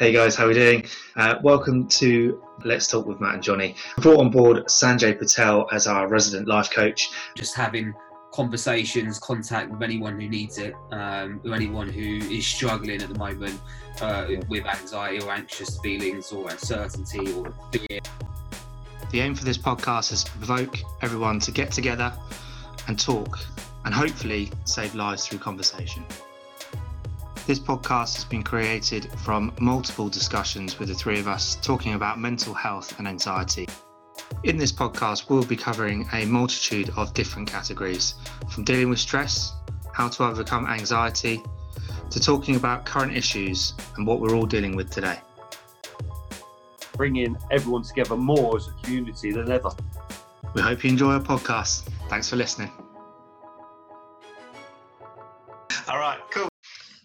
Hey guys, how are we doing? Uh, welcome to Let's Talk with Matt and Johnny. I brought on board Sanjay Patel as our resident life coach. Just having conversations, contact with anyone who needs it, um, with anyone who is struggling at the moment uh, with anxiety or anxious feelings or uncertainty or fear. The aim for this podcast is to provoke everyone to get together and talk and hopefully save lives through conversation. This podcast has been created from multiple discussions with the three of us talking about mental health and anxiety. In this podcast, we'll be covering a multitude of different categories from dealing with stress, how to overcome anxiety, to talking about current issues and what we're all dealing with today. Bringing everyone together more as a community than ever. We hope you enjoy our podcast. Thanks for listening.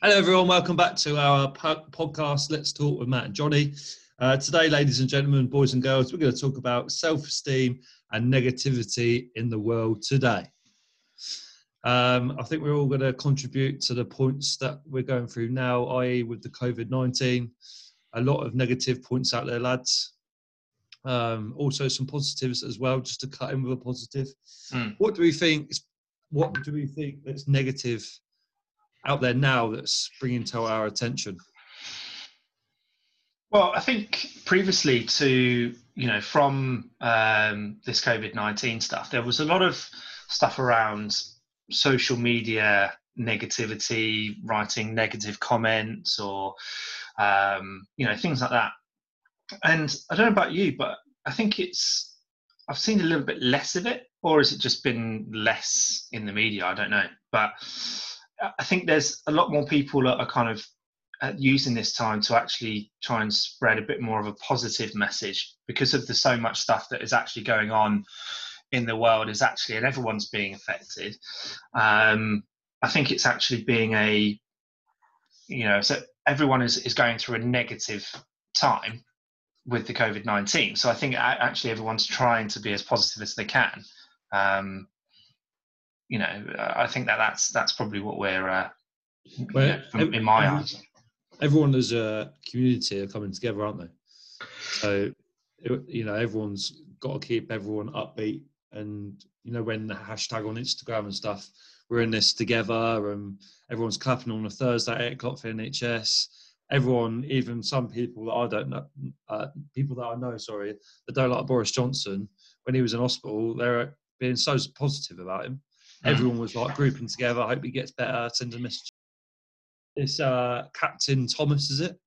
Hello, everyone. Welcome back to our po- podcast. Let's talk with Matt and Johnny. Uh, today, ladies and gentlemen, boys and girls, we're going to talk about self esteem and negativity in the world today. Um, I think we're all going to contribute to the points that we're going through now, i.e., with the COVID 19. A lot of negative points out there, lads. Um, also, some positives as well, just to cut in with a positive. Mm. What do we think? What do we think that's negative out there now that's bringing to our attention? Well, I think previously to you know from um, this COVID nineteen stuff, there was a lot of stuff around social media negativity, writing negative comments, or um, you know things like that. And I don't know about you, but I think it's I've seen a little bit less of it, or has it just been less in the media? I don't know, but I think there's a lot more people that are kind of uh, using this time to actually try and spread a bit more of a positive message because of the so much stuff that is actually going on in the world is actually and everyone's being affected. Um, i think it's actually being a you know so everyone is, is going through a negative time with the covid-19 so i think actually everyone's trying to be as positive as they can. Um, you know i think that that's that's probably what we're uh, well, you know, from, in my eyes everyone as a community are coming together, aren't they? So, you know, everyone's got to keep everyone upbeat. And, you know, when the hashtag on Instagram and stuff, we're in this together and everyone's clapping on a Thursday at 8 o'clock for NHS. Everyone, even some people that I don't know, uh, people that I know, sorry, that don't like Boris Johnson, when he was in hospital, they're being so positive about him. Mm. Everyone was like grouping together. I hope he gets better. Send a message it's uh, Captain Thomas, is it?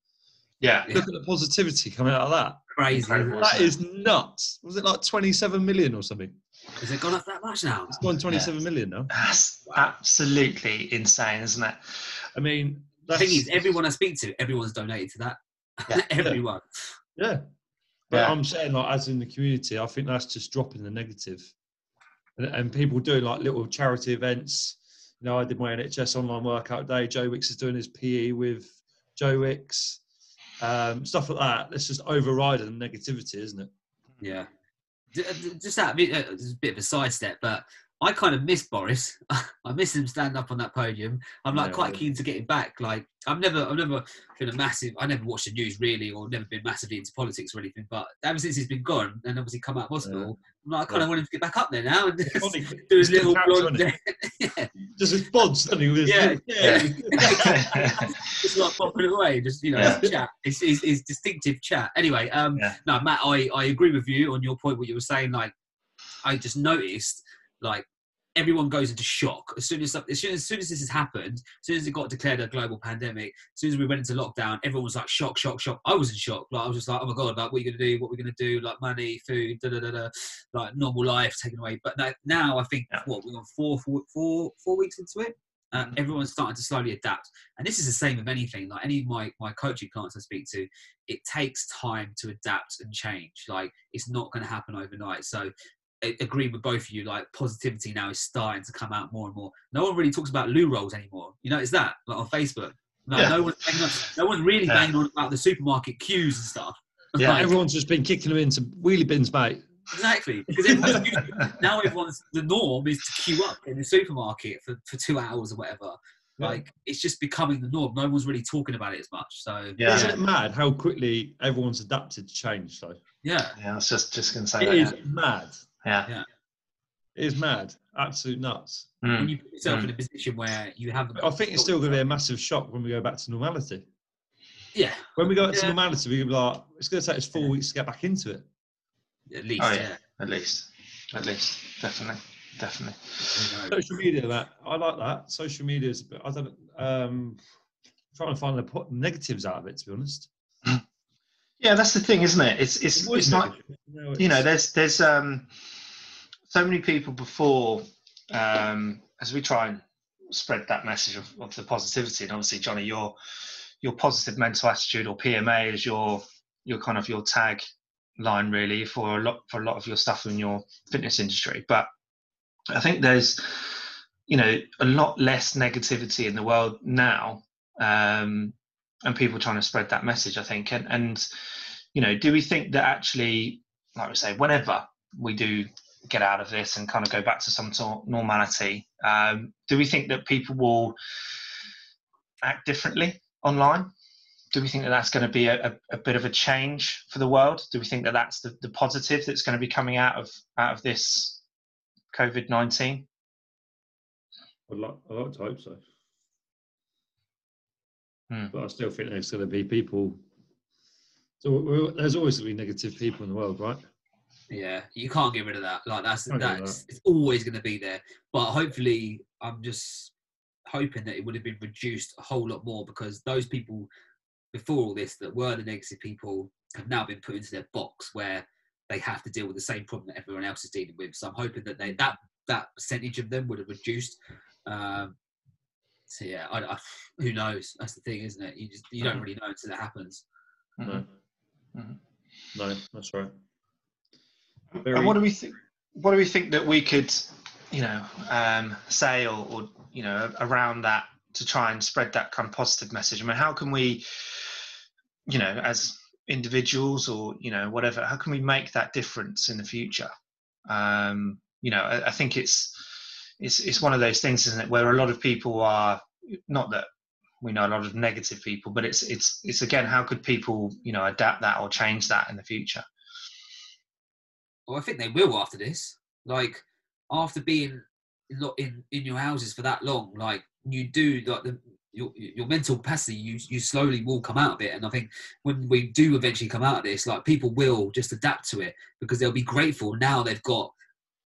Yeah. Look at the positivity coming out of that. Crazy. That is nuts. Was it like 27 million or something? Has it gone up that much now? It's gone twenty-seven yeah. million now. That's absolutely insane, isn't it? I mean, the thing is, everyone I speak to, everyone's donated to that. Yeah. everyone. Yeah. But yeah. I'm saying, like, as in the community, I think that's just dropping the negative. And, and people doing like little charity events you know, I did my NHS online workout day. Joe Wicks is doing his PE with Joe Wicks, um, stuff like that. Let's just overriding the negativity, isn't it? Yeah. Just that, uh, a bit of a sidestep, but I kind of miss Boris. I miss him standing up on that podium. I'm like yeah, quite keen to get him back. Like I've never, I've never been a massive. I never watched the news really, or never been massively into politics or anything. But ever since he's been gone and obviously come out of hospital, yeah. I'm like I kind of want him to get back up there now and do his little blonde. yeah. Just his doesn't he? yeah, yeah. just like popping away, just you know, yeah. chat. His, his, his, distinctive chat. Anyway, um, no, Matt, I I agree with you on your point. What you were saying, like I just noticed like everyone goes into shock as soon as, as soon as, as soon as this has happened. As soon as it got declared a global pandemic, as soon as we went into lockdown, everyone was like shock, shock, shock. I was in shock. Like I was just like, oh my god, like what are you gonna do? What are we gonna do? Like money, food, da da da da, like normal life taken away. But now now I think yeah. what we're on four, four, four, four weeks into it. Uh, mm-hmm. everyone's starting to slowly adapt, and this is the same with anything. Like any of my my coaching clients I speak to, it takes time to adapt and change. Like it's not going to happen overnight. So agree with both of you. Like positivity now is starting to come out more and more. No one really talks about loo rolls anymore. You notice that like on Facebook. No, yeah. no one's on, no one's really yeah. banging on about the supermarket queues and stuff. Yeah, like, everyone's just been kicking them into wheelie bins, mate. Exactly, because everyone's now everyone's the norm is to queue up in the supermarket for, for two hours or whatever. Like it's just becoming the norm. No one's really talking about it as much. So yeah, isn't it mad how quickly everyone's adapted to change? Though. Yeah. Yeah, I was just just gonna say it that. is yeah. mad. Yeah. Yeah. It is mad. Absolute nuts. Mm. When you put yourself Mm. in a position where you haven't. I think it's still going to be a massive shock when we go back to normality. Yeah, When we go back to normality, we're like, it's going to take us four weeks to get back into it. at least. Oh, yeah. yeah. At least, at least, definitely, definitely. Social media, that I like that. Social media is, a bit- I don't, um, trying to find the negatives out of it. To be honest, Yeah, that's the thing, isn't it? It's it's It it's not negative. You know there's there's um so many people before um as we try and spread that message of, of the positivity and obviously johnny your your positive mental attitude or pma is your your kind of your tag line really for a lot for a lot of your stuff in your fitness industry but i think there's you know a lot less negativity in the world now um and people trying to spread that message i think and and you know do we think that actually like we say, whenever we do get out of this and kind of go back to some sort of normality, um, do we think that people will act differently online? Do we think that that's going to be a, a, a bit of a change for the world? Do we think that that's the, the positive that's going to be coming out of out of this COVID nineteen? I'd like, I'd like to hope so. Hmm. But I still think there's going to be people. So there's always going to be negative people in the world, right? Yeah, you can't get rid of that. Like that's Can't get rid that's it's always going to be there. But hopefully, I'm just hoping that it would have been reduced a whole lot more because those people before all this that were the negative people have now been put into their box where they have to deal with the same problem that everyone else is dealing with. So I'm hoping that they that that percentage of them would have reduced. Um, so yeah, I, I, who knows? That's the thing, isn't it? You just you don't Mhm. really know until it happens. No. Mhm. No, that's right. And what do we think? What do we think that we could, you know, um, say or, or you know around that to try and spread that kind of positive message? I mean, how can we, you know, as individuals or you know whatever, how can we make that difference in the future? Um, you know, I, I think it's it's it's one of those things, isn't it, where a lot of people are not that we know a lot of negative people, but it's it's it's again, how could people you know adapt that or change that in the future? Well, I think they will after this. Like after being in in your houses for that long, like you do like the your your mental capacity, you you slowly will come out of it. And I think when we do eventually come out of this, like people will just adapt to it because they'll be grateful now they've got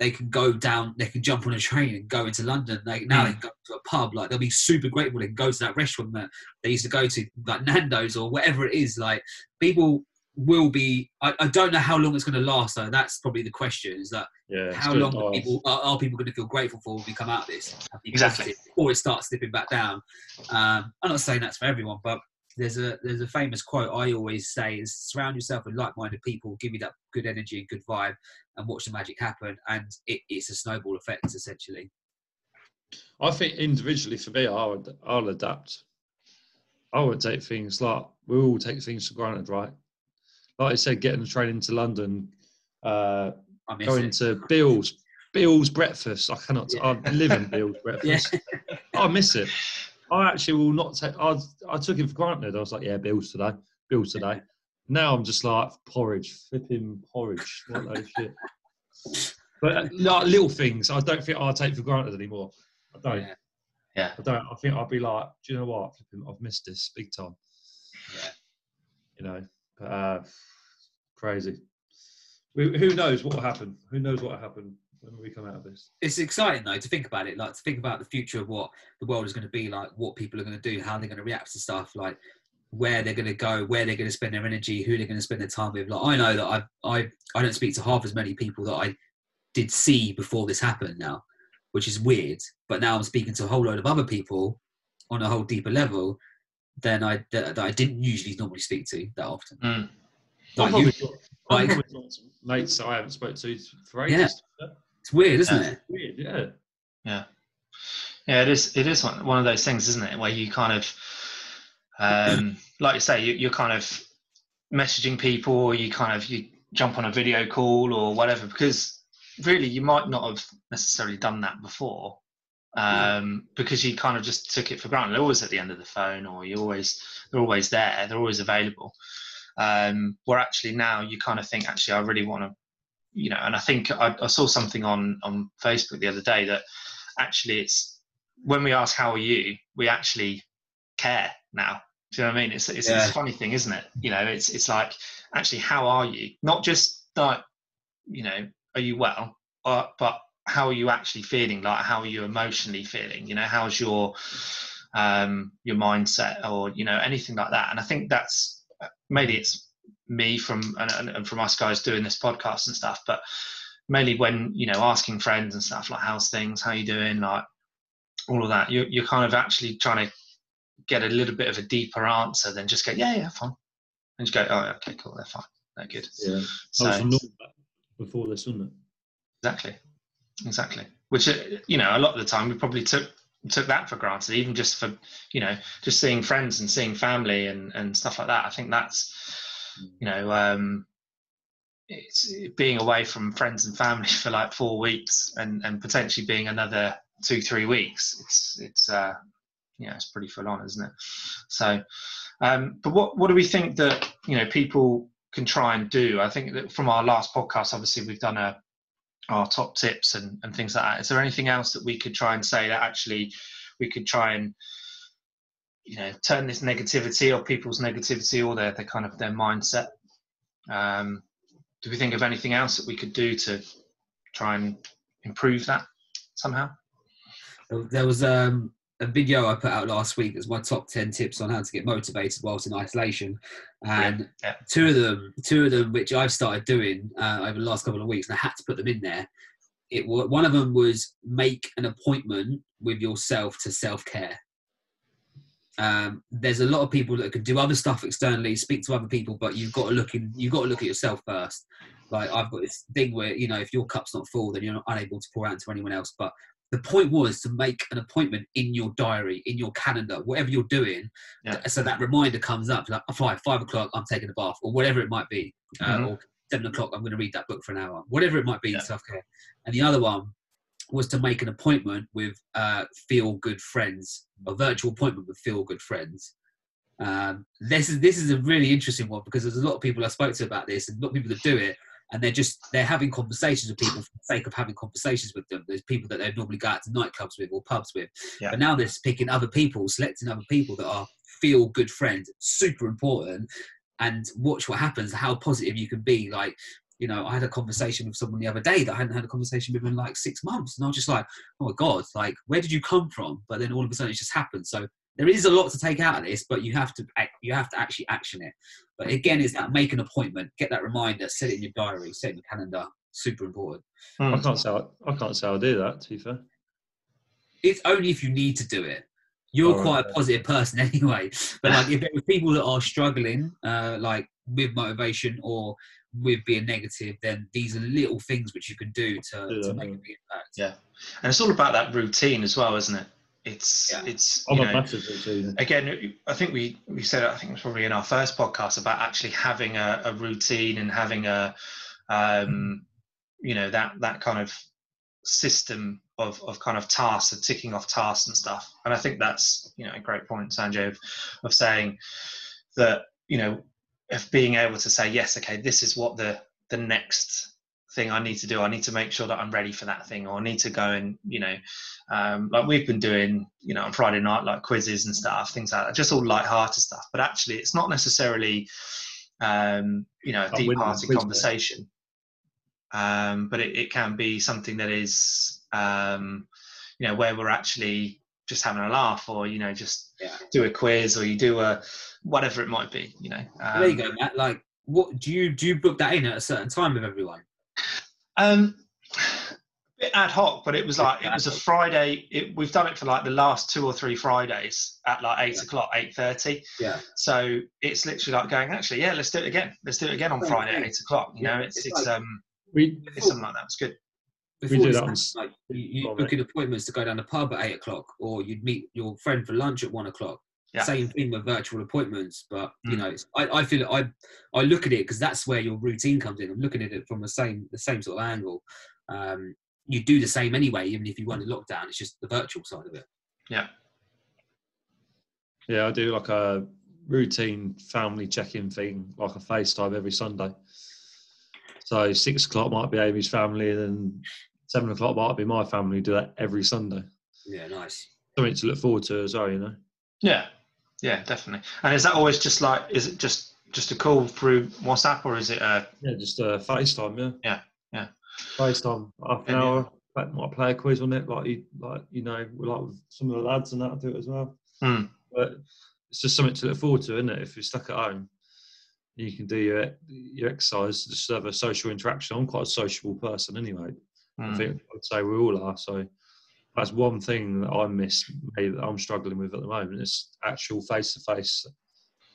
they can go down, they can jump on a train and go into London. Like now they can go to a pub, like they'll be super grateful. They can go to that restaurant that they used to go to, like Nando's or whatever it is. Like people will be. I, I don't know how long it's going to last though. That's probably the question. Is that Yeah. how long are people are, are people going to feel grateful for when we come out of this? Exactly. positive, Or it starts slipping back down. Um, I'm not saying that's for everyone, but there's a there's a famous quote I always say is surround yourself with like-minded people, give you that good energy and good vibe, and watch the magic happen. And it, it's a snowball effect essentially. I think individually for me, I would, I'll adapt. I would take things like we all take things for granted, right? Like I said, getting the train into London, uh, going it. to Bill's, Bill's breakfast. I cannot. Yeah. I live in Bill's breakfast. I miss it. I actually will not take. I I took it for granted. I was like, yeah, Bill's today, Bill's today. Now I'm just like porridge, flipping porridge, what those shit. But like little things, I don't think I take for granted anymore. I don't. Yeah. Yeah. I don't. I think I'll be like, do you know what? Flipping, I've missed this big time. Yeah. You know, but, uh, crazy. We, who knows what will happen? Who knows what will happen when we come out of this? it's exciting though to think about it like to think about the future of what the world is going to be like what people are going to do how they're going to react to stuff like where they're going to go where they're going to spend their energy who they're going to spend their time with like i know that i i i don't speak to half as many people that i did see before this happened now which is weird but now i'm speaking to a whole load of other people on a whole deeper level than i that, that i didn't usually normally speak to that often Mm. like I've you, probably got- I've like- probably got some mates I haven't spoke to for Yeah. Ages. it's weird isn't Yeah. it Weird, yeah. Yeah, yeah, it is. It is one, one of those things, isn't it, where you kind of, um, like you say, you, you're kind of messaging people, or you kind of you jump on a video call or whatever, because really you might not have necessarily done that before, um, because you kind of just took it for granted. They're always at the end of the phone, or you always they're always there. They're always available. Um, where actually now you kind of think, actually, I really want to, you know. And I think I, I saw something on on Facebook the other day that actually it's when we ask how are you, we actually care now. Do you know what I mean? It's it's, yeah. it's a funny thing, isn't it? You know, it's it's like actually how are you? Not just like you know, are you well? Uh, but how are you actually feeling? Like how are you emotionally feeling? You know, how's your um, your mindset or you know anything like that? And I think that's maybe it's me from and, and from us guys doing this podcast and stuff, but mainly when you know asking friends and stuff like how's things, how you doing, like all of that. You're you're kind of actually trying to get a little bit of a deeper answer than just go yeah yeah fine and just go oh okay cool they're fine they're good. Yeah, so before this, wasn't it? Exactly exactly. Which uh, you know, a lot of the time we probably took took that for granted, even just for you know, just seeing friends and seeing family and and stuff like that. I think that's you know, um, it's being away from friends and family for like four weeks and and potentially being another two three weeks. It's it's uh, yeah, it's pretty full on, isn't it? So, um, but what what do we think that you know people can try and do? I think that from our last podcast, obviously we've done a our top tips and, and things like that. Is there anything else that we could try and say that actually we could try and you know turn this negativity or people's negativity or their, their kind of their mindset? Um, do we think of anything else that we could do to try and improve that somehow? There was um, a video I put out last week that's my top 10 tips on how to get motivated whilst in isolation. And yeah, yeah. two of them, two of them, which I've started doing uh, over the last couple of weeks, and I had to put them in there. It one of them was make an appointment with yourself to self care. Um, there's a lot of people that can do other stuff externally, speak to other people, but you've got to look in. You've got to look at yourself first. Like I've got this thing where you know if your cup's not full, then you're not unable to pour out to anyone else. But the point was to make an appointment in your diary, in your calendar, whatever you're doing. Yeah. So that reminder comes up like five, five o'clock, I'm taking a bath, or whatever it might be, uh, mm-hmm. uh, or seven o'clock, I'm going to read that book for an hour, whatever it might be, yeah. self care. And the other one was to make an appointment with uh, feel good friends, a virtual appointment with feel good friends. Um, this is this is a really interesting one because there's a lot of people I spoke to about this, and a lot of people that do it, and they're just they're having conversations with people for the sake of having conversations with them. There's people that they normally go out to nightclubs with or pubs with, yeah. but now they're picking other people, selecting other people that are feel good friends. Super important, and watch what happens. How positive you can be. Like you know, I had a conversation with someone the other day that I hadn't had a conversation with in like six months, and I was just like, oh my god, like where did you come from? But then all of a sudden it just happened. So there is a lot to take out of this, but you have to you have to actually action it. But again, is that make an appointment, get that reminder, set it in your diary, set it in your calendar. Super important. Mm. I can't say I, I can't say I'll do that. To be fair, it's only if you need to do it. You're oh, quite right. a positive person anyway. But like if there were people that are struggling, uh, like with motivation or with being negative, then these are little things which you can do to, yeah. to make a big impact. Yeah, and it's all about that routine as well, isn't it? It's yeah. it's you know, again. I think we we said I think it was probably in our first podcast about actually having a, a routine and having a um, you know that that kind of system of, of kind of tasks of ticking off tasks and stuff. And I think that's you know a great point, Sanjay, of, of saying that you know of being able to say yes, okay, this is what the the next thing I need to do. I need to make sure that I'm ready for that thing, or I need to go and you know, um, like we've been doing, you know, on Friday night, like quizzes and stuff, things like that, just all light-hearted stuff. But actually, it's not necessarily, um, you know, a deep-hearted conversation. Um, but it, it, can be something that is, um, you know, where we're actually just having a laugh, or you know, just yeah. do a quiz, or you do a whatever it might be. You know, there you go, um, Matt. Like, what do you do? You book that in at a certain time with everyone? Um, bit ad hoc, but it was like it was a Friday. It, we've done it for like the last two or three Fridays at like eight yeah. o'clock, eight thirty. Yeah. So it's literally like going, actually, yeah, let's do it again. Let's do it again on Friday at eight o'clock. You know, it's it's, it's like, um, we it's something like that. It's good. Before we do that. On, like you, you booking appointments to go down the pub at eight o'clock, or you'd meet your friend for lunch at one o'clock. Yeah. Same thing with virtual appointments, but you mm. know, I, I feel I I look at it because that's where your routine comes in. I'm looking at it from the same the same sort of angle. Um, you do the same anyway, even if you weren't in lockdown. It's just the virtual side of it. Yeah. Yeah, I do like a routine family check-in thing, like a FaceTime every Sunday. So six o'clock might be Amy's family, and then seven o'clock might be my family. Do that every Sunday. Yeah, nice. Something to look forward to as well, you know. Yeah, yeah, definitely. And is that always just like? Is it just just a call through WhatsApp, or is it a? Yeah, just a FaceTime. Yeah. Yeah, yeah. FaceTime half an And hour. Might play a quiz on it, like you, like you know, like with some of the lads and that do it as well. Hmm. But it's just something to look forward to, isn't it? If you're stuck at home, you can do your your exercise, just have a social interaction. I'm quite a sociable person anyway. I Hmm. think I'd say we all are. So that's one thing that I miss, maybe that I'm struggling with at the moment. Is actual face-to-face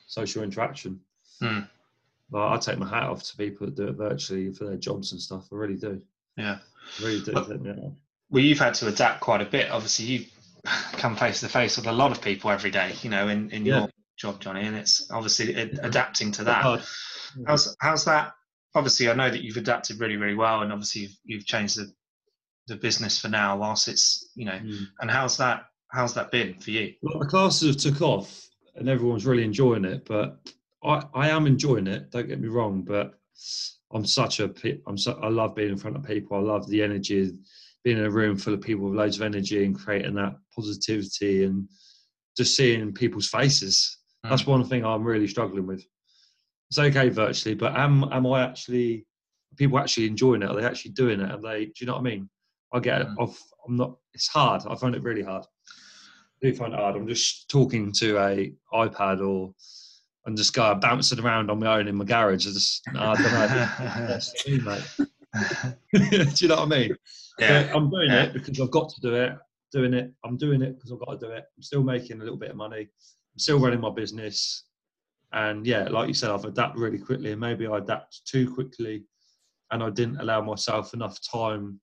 social interaction. Like, I take my hat off to people that do it virtually for their jobs and stuff. I really do. Yeah. I really do. But- yeah. Well, you've had to adapt quite a bit. Obviously, you come face to face with a lot of people every day. You know, in in Yeah. your job, Johnny, and it's obviously adapting to that. How's how's that? Obviously, I know that you've adapted really, really well, and obviously you've, you've changed the the business for now. Whilst it's you know, Mm. and how's that? How's that been for you? Well, the classes have took off and everyone's really enjoying it, but I, I am enjoying it. Don't get me wrong, but I'm such a I'm so, I love being in front of people. I love the energy, being in a room full of people with loads of energy and creating that positivity and just seeing people's faces. That's one thing I'm really struggling with. It's okay virtually, but am am I actually people actually enjoying it? Are they actually doing it? Are they? Do you know what I mean? I get it. Mm. I've, I'm not. It's hard. I find it really hard. I do find it hard. I'm just talking to a iPad or and just go bouncing around on my own in my garage. I just I don't know. That's me, mate. do you know what I mean? yeah, I'm doing Yeah. it because I've got to do it. Doing it. I'm doing it because I've got to do it. I'm still making a little bit of money. I'm still running my business. And yeah, like you said, I've adapted really quickly, and maybe I adapt too quickly, and I didn't allow myself enough time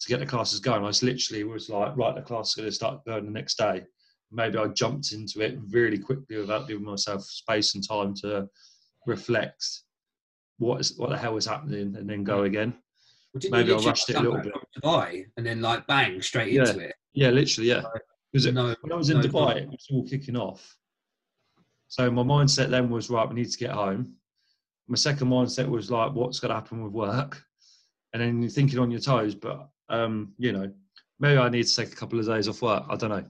to get the classes going. I was literally was like, right, the class is going to start going the next day. Maybe I jumped into it really quickly without giving myself space and time to reflect what is what the hell is happening, and then go hmm. again. Well, Maybe I rushed it a little bit. Dubai and then like bang straight Yeah. into it. Yeah, literally, yeah. Because No, when I was in no Dubai, problem. it was all kicking off. So my mindset then was right. We need to get home. My second mindset was like, what's going to happen with work? And then you're thinking on your toes, but um, you know, maybe I need to take a couple of days off work. I don't know,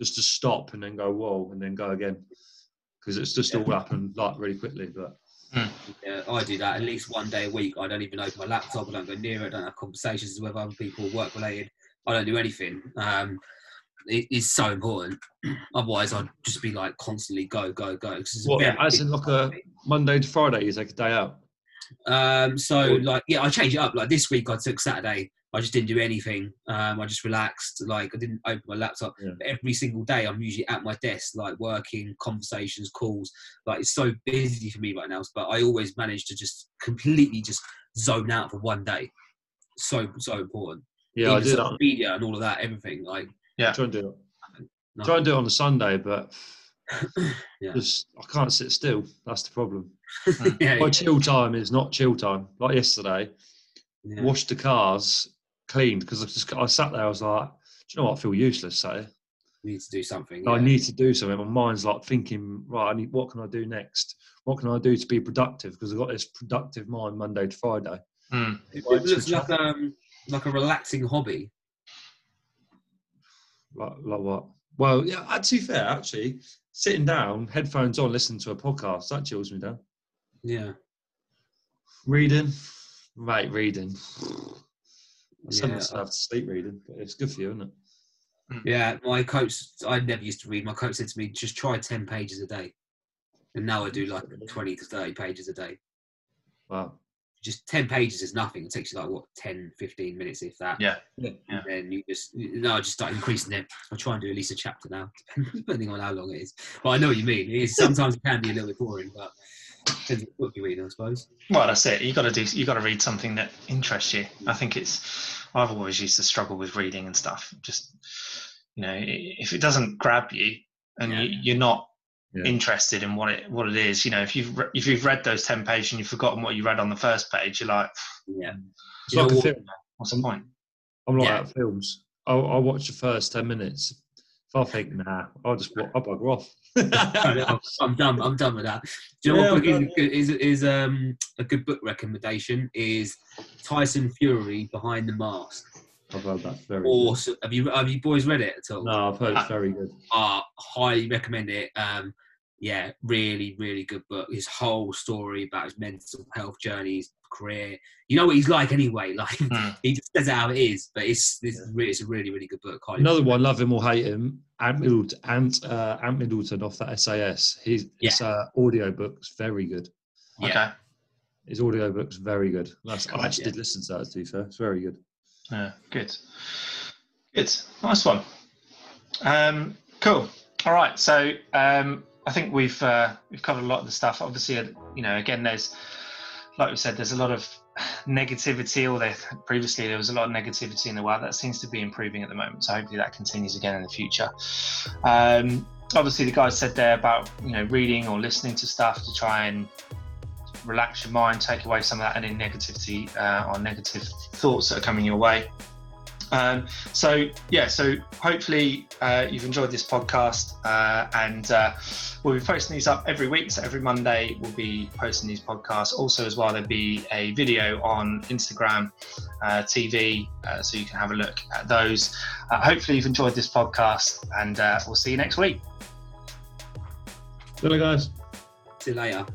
just to stop and then go whoa and then go again, because it's just all happened like really quickly. But Yeah, I do that at least one day a week. I don't even open my laptop. I don't go near it. I don't have conversations with other people, work related. I don't do anything. Um, it is so important. Otherwise, I'd just be like constantly go, go, go. 'cause it's what, as in like a. Monday to Friday, is like a day out. Um, so like, yeah, I change it up. Like this week, I took Saturday. I just didn't do anything. Um, I just relaxed. Like I didn't open my laptop. Yeah. But every single day, I'm usually at my desk, like working, conversations, calls. Like it's so busy for me right now. But I always manage to just completely just zone out for one day. So so important. Yeah, Even do social. Media and all of that, everything. Like Yeah. Try and do it. no. Try and do it on a Sunday, but Yeah. just I can't sit still. That's the problem. yeah, My chill time is not chill time. Like yesterday, yeah. washed the cars, cleaned because I just I sat there. I was like, do you know what? I feel useless. So need to do something. I need to do something. My mind's like thinking, right? I need. What can I do next? What can I do to be productive? Because I've got this productive mind Monday to Friday. Hmm. It Like, looks like um like a relaxing hobby. Like, like what? Well, yeah. uh, To be fair, actually, sitting down, headphones on, listening to a podcast that chills me down. Yeah. Reading, right? reading. I send Yeah. myself to sleep reading, but it's good for you, isn't it? Yeah, my coach, I never used to read. My coach said to me, just try 10 pages a day. And now I do like 20 to 30 pages a day. Wow. Just 10 pages is nothing. It takes you like, what, 10, 15 minutes, if that. Yeah. Yeah. And then you just, no, I just start increasing it. I try and do at least a chapter now, depending on how long it is. But I know what you mean. It is, sometimes it can be a little bit boring, but depends what book you're reading, I suppose. Well, that's it. You got to do. You got to read something that interests you. I think it's. I've always used to struggle with reading and stuff. Just, you know, if it doesn't grab you and Yeah. you, you're not Yeah. interested in what it what it is, you know, if you've re- if you've read those ten pages and you've forgotten what you read on the first page, you're like, Yeah. It's like a what? film. what's the point? I'm like yeah. films. I'll, I'll, watch the first ten minutes. If I think, nah, I'll just I'll bugger off. I'm done. I'm done with that. Do you know yeah, what book is, is, is um, a good book recommendation? Is Tyson Fury Behind the Mask. I've heard that. Very awesome. Good. Have you have you boys read it at all? No, I've heard it's very good. I uh, highly recommend it. Um, yeah, really, really good book. His whole story about his mental health journey, his career. You know what he's like anyway. Like mm. he just says it how it is. But it's it's, yeah. it's a really, really good book. Highly Another one, love him or hate him. Ant Middleton, Ant, uh, Ant Middleton off that SAS. His, yeah. his uh, audio book's very good. Yeah. Okay. His audio book's very good. That's, I actually yeah. did listen to that to be fair. It's very good. Yeah, good. Good. Nice one. Um, cool. All right. So um, I think we've uh, we've covered a lot of the stuff. Obviously, uh, you know, again, there's like we said, there's a lot of negativity. Or there previously there was a lot of negativity in the world. That seems to be improving at the moment. So hopefully that continues again in the future. Um, obviously, the guys said there about you know reading or listening to stuff to try and relax your mind, take away some of that any negativity uh, or negative thoughts that are coming your way. Um, so yeah, so hopefully uh, you've enjoyed this podcast, uh, and uh, we'll be posting these up every week. So every Monday we'll be posting these podcasts. Also, as well, there'll be a video on Instagram uh, TV, uh, so you can have a look at those. Uh, hopefully you've enjoyed this podcast, and we'll see you next week. See you guys. See you later.